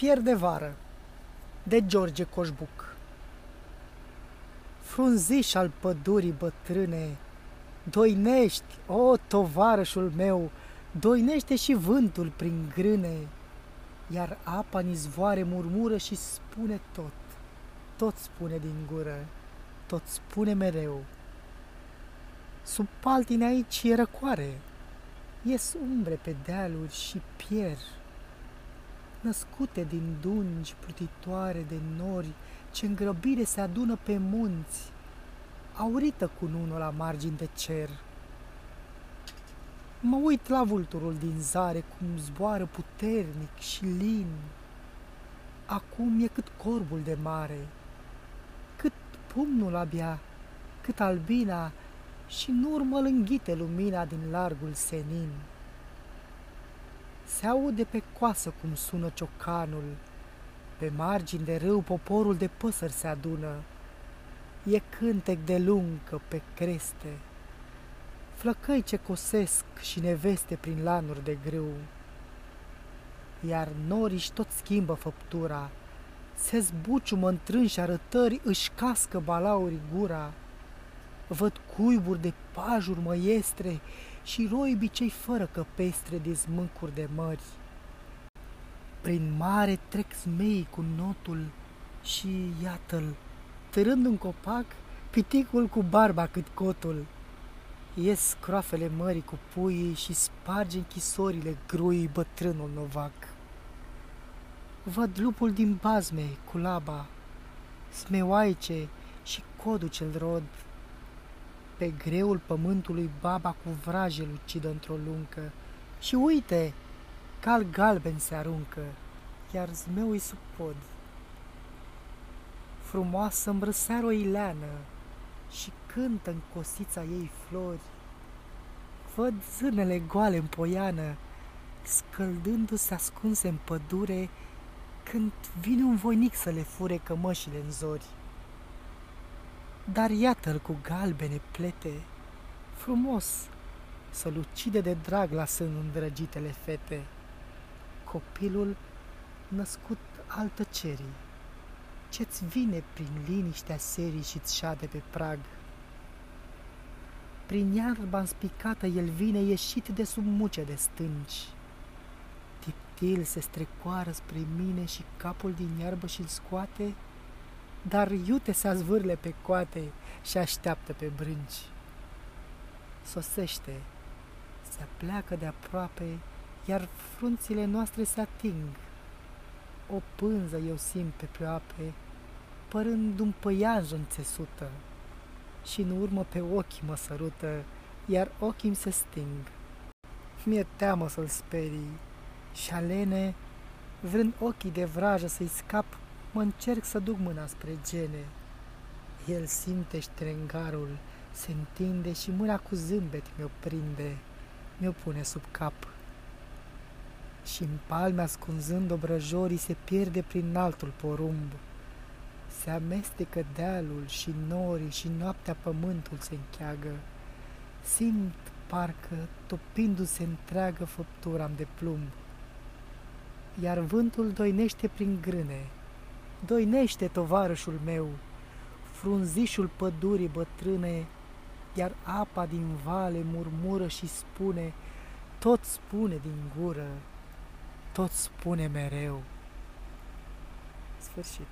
Pierde vară de George Coșbuc Frunziș al pădurii bătrâne, Doinești, o, tovarășul meu, Doinește și vântul prin grâne, Iar apa în izvoare murmură și spune tot, Tot spune din gură, tot spune mereu. Sub paltine aici e răcoare, Ies umbre pe dealuri și pierd, născute din dungi plutitoare de nori, ce în grăbire se adună pe munți, aurită cu nunul la margini de cer. Mă uit la vulturul din zare cum zboară puternic și lin. Acum e cât corbul de mare, cât pumnul abia, cât albina și în urmă înghite lumina din largul senin. Se aude pe coasă cum sună ciocanul, pe margini de râu poporul de păsări se adună, e cântec de luncă pe creste, flăcăi ce cosesc și neveste prin lanuri de grâu. Iar noriși tot schimbă făptura, se zbuciumă întrânși arătări, își cască balauri gura. Văd cuiburi de pajuri măiestre și roibii cei fără căpestre de zmâncuri de mări. Prin mare trec zmei cu notul și iată-l, târând un copac, piticul cu barba cât cotul. Ies croafele mării cu puii și sparge închisorile grui bătrânul novac. Văd lupul din bazme cu laba, smeoaice și codul cel rod, pe greul pământului baba cu vraje lucidă într-o luncă. Și uite, cal galben se aruncă, iar zmeul sub pod. Frumoasă îmbrăseară o ileană și cântă în cosița ei flori. Văd zânele goale în poiană, scăldându-se ascunse în pădure, când vine un voinic să le fure cămășile în zori. Dar iată-l cu galbene plete, frumos, să lucide de drag la sân îndrăgitele fete. Copilul născut altă cerii, ce-ți vine prin liniștea serii și-ți șade pe prag. Prin iarba înspicată el vine ieșit de sub muce de stânci. Tiptil se strecoară spre mine și capul din iarbă și-l scoate, dar iute se azvârle pe coate și așteaptă pe brânci. Sosește, se pleacă de aproape, iar frunțile noastre se ating. O pânză eu simt pe pleoape, părând un păianjen țesută, și în urmă pe ochi mă sărută, iar ochii mi se sting. Mi-e teamă să-l sperii și alene, vrând ochii de vrajă să-i scap, Mă încerc să duc mâna spre gene. El simte ștrengarul, se întinde și mâna cu zâmbet mi-o prinde, mi-o pune sub cap. și în palme ascunzând obrăjorii se pierde prin altul porumb. Se amestecă dealul și norii și noaptea pământul se încheagă. Simt parcă topindu-se întreagă făptura de plumb. Iar vântul doinește prin grâne, Doinește, tovarășul meu, frunzișul pădurii bătrâne, iar apa din vale murmură și spune, tot spune din gură, tot spune mereu. Sfârșit.